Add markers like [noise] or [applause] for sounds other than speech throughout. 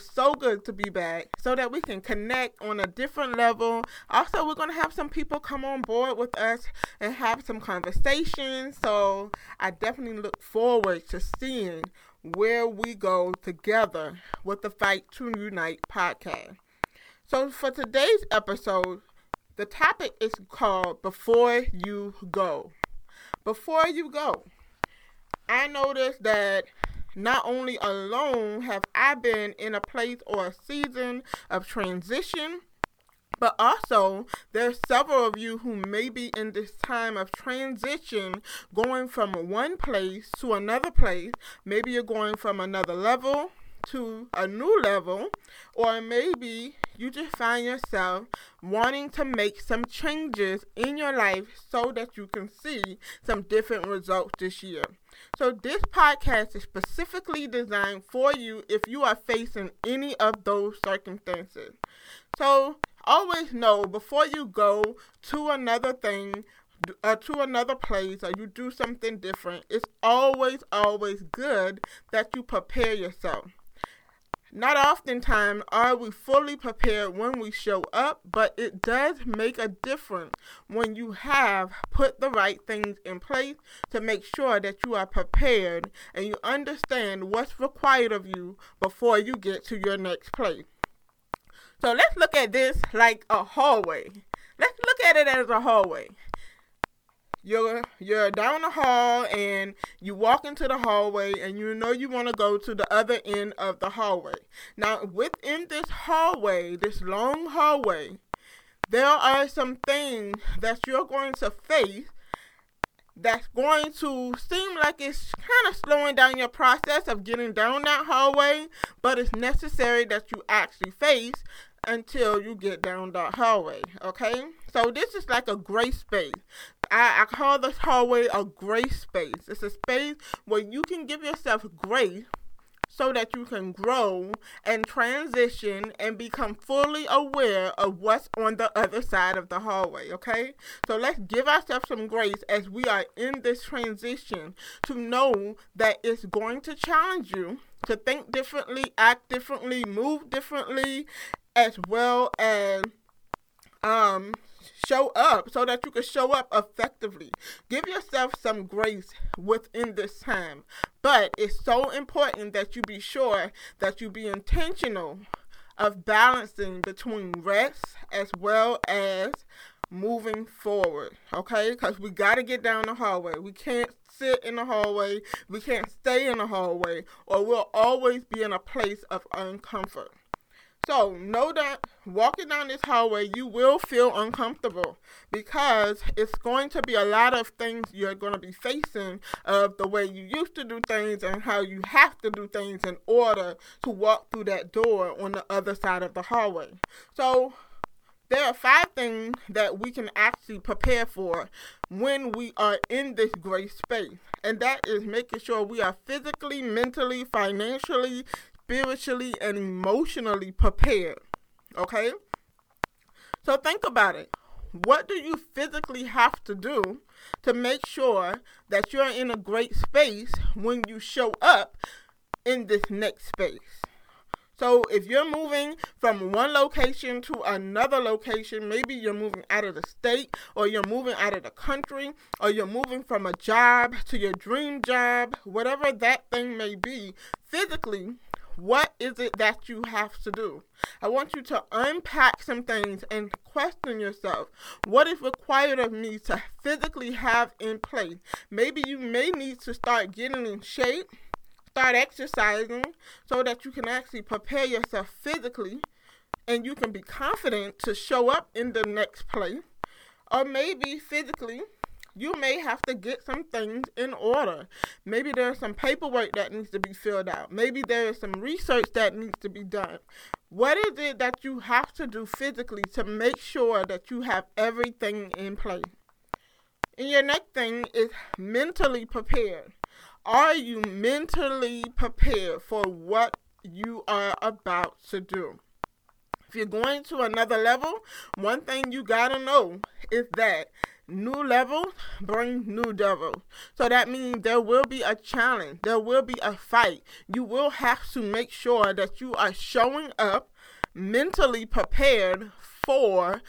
so good to be back so that we can connect on a different level. Also, we're going to have some people come on board with us and have some conversations. So, I definitely look forward to seeing where we go together with the Fight to Unite podcast. So, for today's episode, the topic is called Before You Go. Before you go, I noticed that not only alone have I been in a place or a season of transition, but also there's several of you who may be in this time of transition going from one place to another place. Maybe you're going from another level to a new level, or maybe you just find yourself wanting to make some changes in your life so that you can see some different results this year. So, this podcast is specifically designed for you if you are facing any of those circumstances. So, always know before you go to another thing, uh, to another place or you do something different, it's always, always good that you prepare yourself. Not oftentimes are we fully prepared when we show up, but it does make a difference when you have put the right things in place to make sure that you are prepared and you understand what's required of you before you get to your next place. So let's look at this like a hallway. Let's look at it as a hallway you're you're down the hall and you walk into the hallway and you know you want to go to the other end of the hallway. Now within this hallway, this long hallway, there are some things that you're going to face that's going to seem like it's kind of slowing down your process of getting down that hallway, but it's necessary that you actually face until you get down that hallway. Okay? So this is like a gray space. I, I call this hallway a grace space. It's a space where you can give yourself grace so that you can grow and transition and become fully aware of what's on the other side of the hallway, okay? So let's give ourselves some grace as we are in this transition to know that it's going to challenge you to think differently, act differently, move differently, as well as um show up so that you can show up effectively. Give yourself some grace within this time. But it's so important that you be sure that you be intentional of balancing between rest as well as moving forward. Okay? Because we got to get down the hallway. We can't sit in the hallway. We can't stay in the hallway, or we'll always be in a place of uncomfort. So know that walking down this hallway, you will feel uncomfortable because it's going to be a lot of things you're going to be facing of the way you used to do things and how you have to do things in order to walk through that door on the other side of the hallway. So there are five things that we can actually prepare for when we are in this gray space. And that is making sure we are physically, mentally, financially, spiritually and emotionally prepared. Okay? So think about it. What do you physically have to do to make sure that you're in a great space when you show up in this next space? So if you're moving from one location to another location, maybe you're moving out of the state or you're moving out of the country or you're moving from a job to your dream job, whatever that thing may be, physically what is it that you have to do? I want you to unpack some things and question yourself. What is required of me to physically have in place? Maybe you may need to start getting in shape, start exercising so that you can actually prepare yourself physically and you can be confident to show up in the next place. Or maybe physically, you may have to get some things in order. Maybe there's some paperwork that needs to be filled out. Maybe there is some research that needs to be done. What is it that you have to do physically to make sure that you have everything in place? And your next thing is mentally prepared. Are you mentally prepared for what you are about to do? If you're going to another level, one thing you gotta know is that new level bring new devil. So that means there will be a challenge, there will be a fight. You will have to make sure that you are showing up mentally prepared for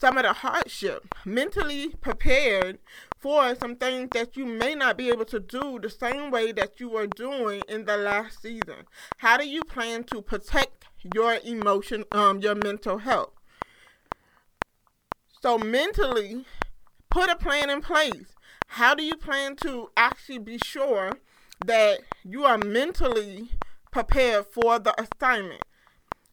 some of the hardship, mentally prepared for some things that you may not be able to do the same way that you were doing in the last season. How do you plan to protect your emotion, um, your mental health? So mentally, put a plan in place. How do you plan to actually be sure that you are mentally prepared for the assignment?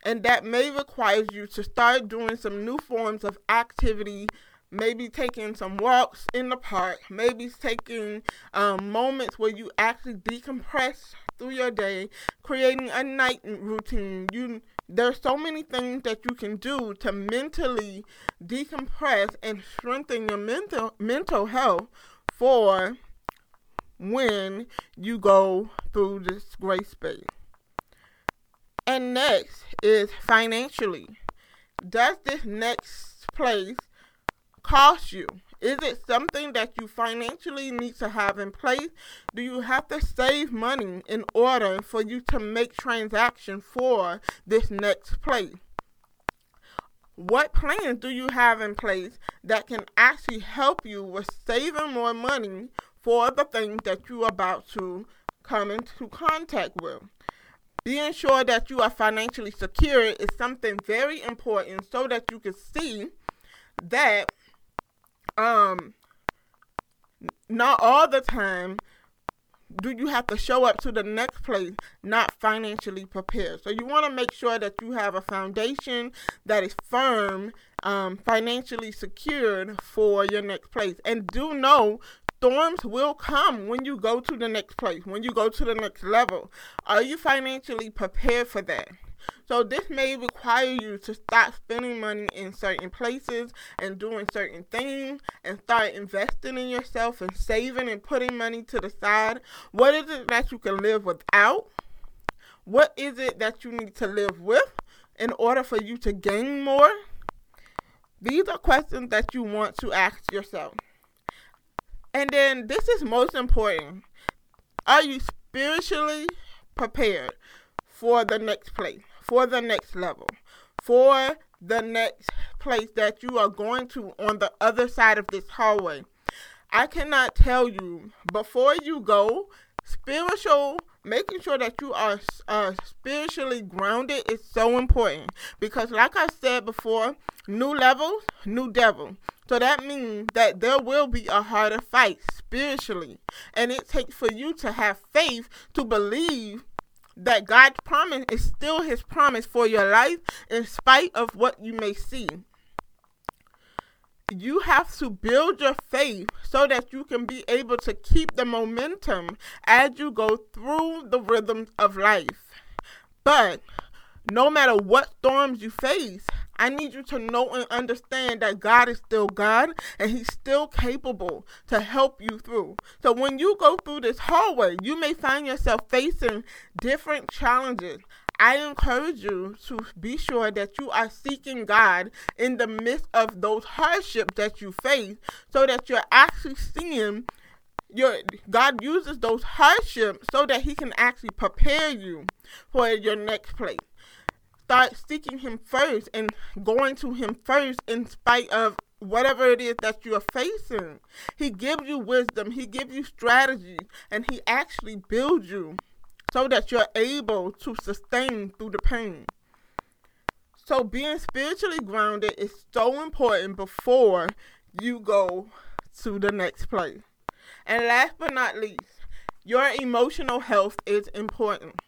And that may require you to start doing some new forms of activity, maybe taking some walks in the park, maybe taking um, moments where you actually decompress through your day, creating a night routine. You there's so many things that you can do to mentally decompress and strengthen your mental mental health for when you go through this grace space. And next is financially. Does this next place cost you? Is it something that you financially need to have in place? Do you have to save money in order for you to make transaction for this next place? What plans do you have in place that can actually help you with saving more money for the things that you're about to come into contact with? Being sure that you are financially secure is something very important so that you can see that um not all the time do you have to show up to the next place not financially prepared. So you want to make sure that you have a foundation that is firm, um, financially secured for your next place. And do know storms will come when you go to the next place, when you go to the next level. Are you financially prepared for that? So this may require you to stop spending money in certain places and doing certain things and start investing in yourself and saving and putting money to the side. What is it that you can live without? What is it that you need to live with in order for you to gain more? These are questions that you want to ask yourself. And then this is most important. Are you spiritually prepared for the next place? For the next level, for the next place that you are going to on the other side of this hallway. I cannot tell you before you go, spiritual making sure that you are uh, spiritually grounded is so important. Because like i said before new levels new devil. So that means that there will be a harder fight spiritually. And it takes for you to have faith to believe that God's promise is still his promise for your life in spite of what you may see. You have to build your faith so that you can be able to keep the momentum as you go through the rhythms of life. But no matter what storms you face, I need you to know and understand that God is still God and He's still capable to help you through. So when you go through this hallway, you may find yourself facing different challenges. I encourage you to be sure that you are seeking God in the midst of those hardships that you face so that you're actually seeing your God uses those hardships so that he can actually prepare you for your next place start seeking him first and going to him first in spite of whatever it is that you are facing. He gives you wisdom, he gives you strategy, and he actually builds you so that you're able to sustain through the pain. So being spiritually grounded is so important before you go to the next place. And last but not least, your emotional health is important.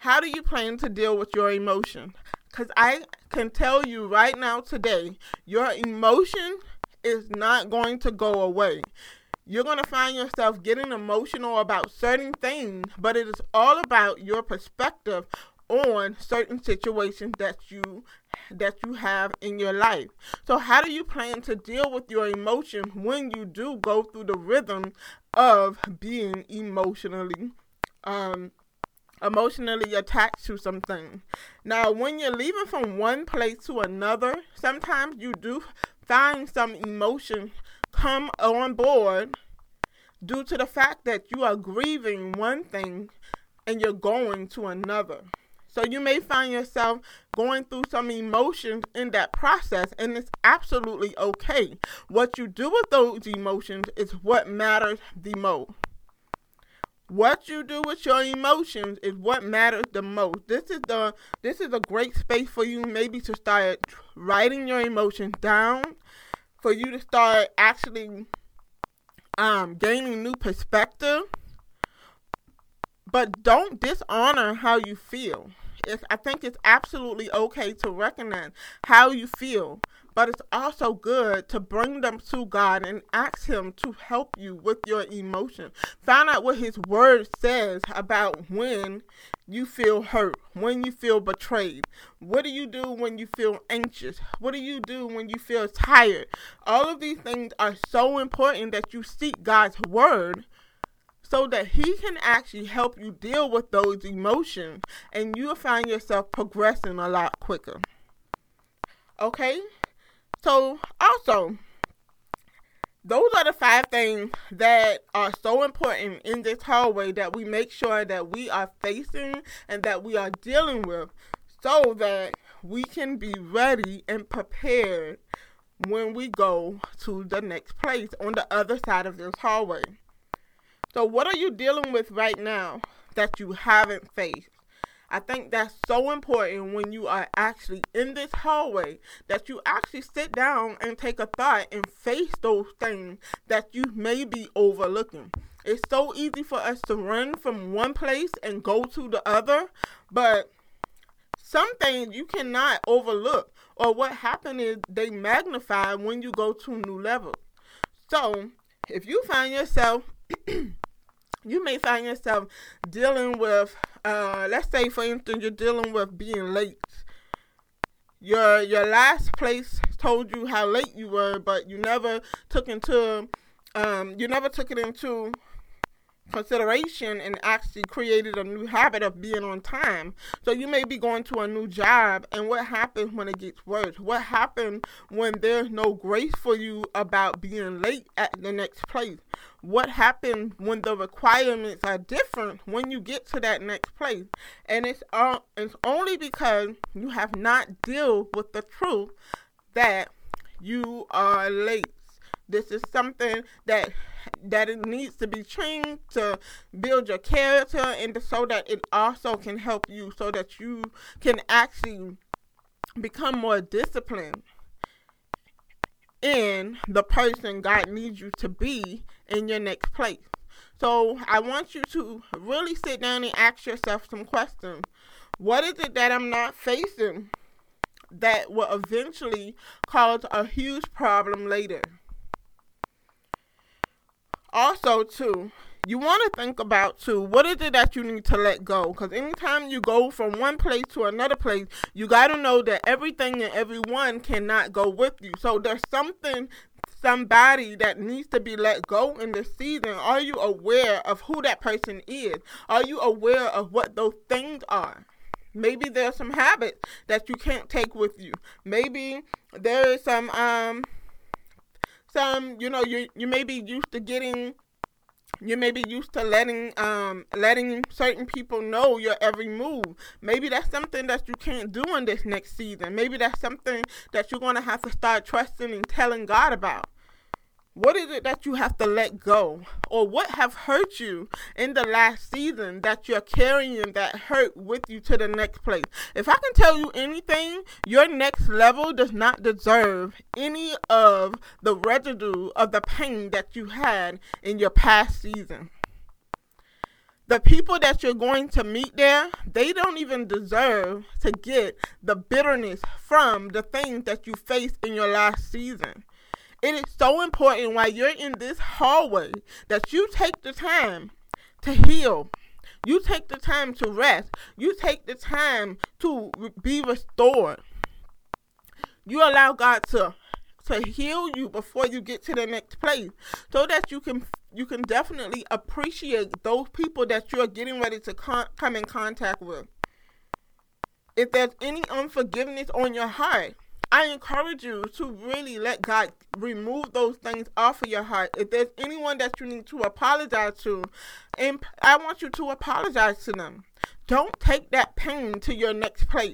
How do you plan to deal with your emotion? Because I can tell you right now today, your emotion is not going to go away. You're going to find yourself getting emotional about certain things, but it is all about your perspective on certain situations that you that you have in your life. So how do you plan to deal with your emotion when you do go through the rhythm of being emotionally um emotionally attached to something. Now, when you're leaving from one place to another, sometimes you do find some emotion come on board due to the fact that you are grieving one thing and you're going to another. So you may find yourself going through some emotions in that process, and it's absolutely okay. What you do with those emotions is what matters the most. What you do with your emotions is what matters the most. This is the this is a great space for you maybe to start writing your emotions down, for you to start actually um, gaining new perspective. But don't dishonor how you feel. It's, I think it's absolutely okay to recognize how you feel, but it's also good to bring them to God and ask Him to help you with your emotion. Find out what His Word says about when you feel hurt, when you feel betrayed. What do you do when you feel anxious? What do you do when you feel tired? All of these things are so important that you seek God's Word so that he can actually help you deal with those emotions and you'll find yourself progressing a lot quicker. Okay? So, also, those are the five things that are so important in this hallway that we make sure that we are facing and that we are dealing with so that we can be ready and prepared when we go to the next place on the other side of this hallway. So, what are you dealing with right now that you haven't faced? I think that's so important when you are actually in this hallway that you actually sit down and take a thought and face those things that you may be overlooking. It's so easy for us to run from one place and go to the other, but some things you cannot overlook, or what happens is they magnify when you go to a new level. So, if you find yourself [clears throat] you may find yourself dealing with, uh, let's say, for instance, you're dealing with being late. Your your last place told you how late you were, but you never took into, um, you never took it into consideration and actually created a new habit of being on time. So you may be going to a new job, and what happens when it gets worse? What happens when there's no grace for you about being late at the next place? What happens when the requirements are different when you get to that next place? And it's all it's only because you have not dealt with the truth that you are late. This is something that that it needs to be trained to build your character and so that it also can help you so that you can actually become more disciplined in the person God needs you to be in your next place. So I want you to really sit down and ask yourself some questions. What is it that I'm not facing that will eventually cause a huge problem later? also too you want to think about too what is it that you need to let go because anytime you go from one place to another place you got to know that everything and everyone cannot go with you so there's something somebody that needs to be let go in this season. Are you aware of who that person is? Are you aware of what those things are? Maybe there's some habits that you can't take with you. Maybe there is some um some you know you you may be used to getting you may be used to letting um letting certain people know your every move. Maybe that's something that you can't do in this next season. Maybe that's something that you're gonna have to start trusting and telling God about. What is it that you have to let go? Or what have hurt you in the last season that you're carrying that hurt with you to the next place? If I can tell you anything, your next level does not deserve any of the residue of the pain that you had in your past season. The people that you're going to meet there, they don't even deserve to get the bitterness from the things that you faced in your last season. It is so important while you're in this hallway that you take the time to heal. You take the time to rest. You take the time to be restored. You allow God to to heal you before you get to the next place so that you can you can definitely appreciate those people that you're getting ready to con- come in contact with. If there's any unforgiveness on your heart, I encourage you to really let God remove those things off of your heart. If there's anyone that you need to apologize to, and I want you to apologize to them. Don't take that pain to your next place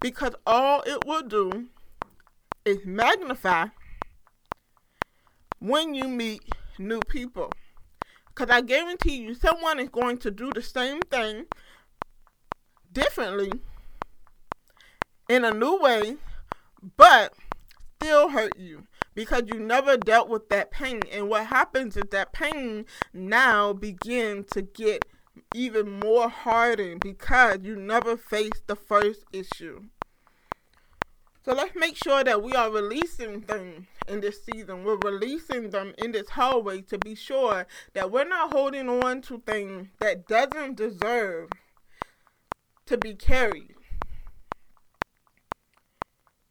because all it will do is magnify when you meet new people. Because I guarantee you, someone is going to do the same thing differently in a new way, but still hurt you because you never dealt with that pain. And what happens is that pain now begins to get even more hardened because you never faced the first issue. So let's make sure that we are releasing things in this season. We're releasing them in this hallway to be sure that we're not holding on to things that doesn't deserve to be carried.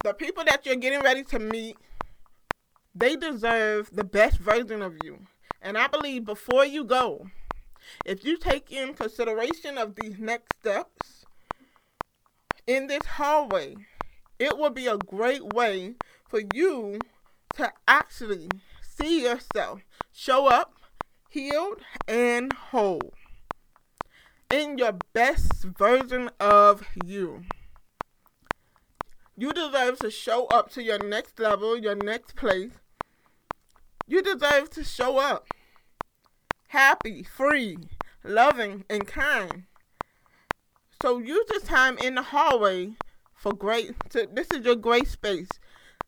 The people that you're getting ready to meet, they deserve the best version of you. And I believe before you go, if you take in consideration of these next steps in this hallway, it will be a great way for you to actually see yourself show up healed and whole in your best version of you. You deserve to show up to your next level, your next place. You deserve to show up happy, free, loving, and kind. So use this time in the hallway for great. To, this is your great space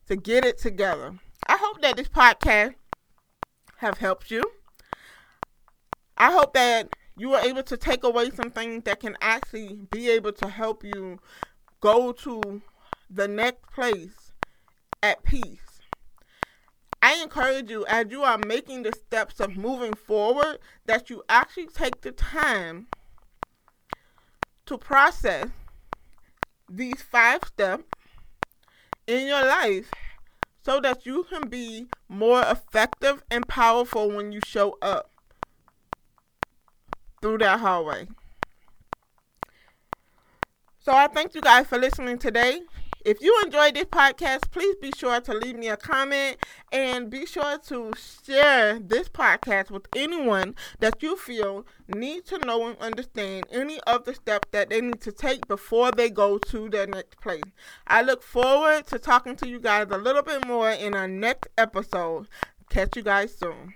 to get it together. I hope that this podcast have helped you. I hope that you were able to take away some things that can actually be able to help you go to the next place at peace. I encourage you as you are making the steps of moving forward that you actually take the time to process these five steps in your life so that you can be more effective and powerful when you show up through that hallway. So I thank you guys for listening today. If you enjoyed this podcast, please be sure to leave me a comment and be sure to share this podcast with anyone that you feel needs to know and understand any of the steps that they need to take before they go to their next place. I look forward to talking to you guys a little bit more in our next episode. Catch you guys soon.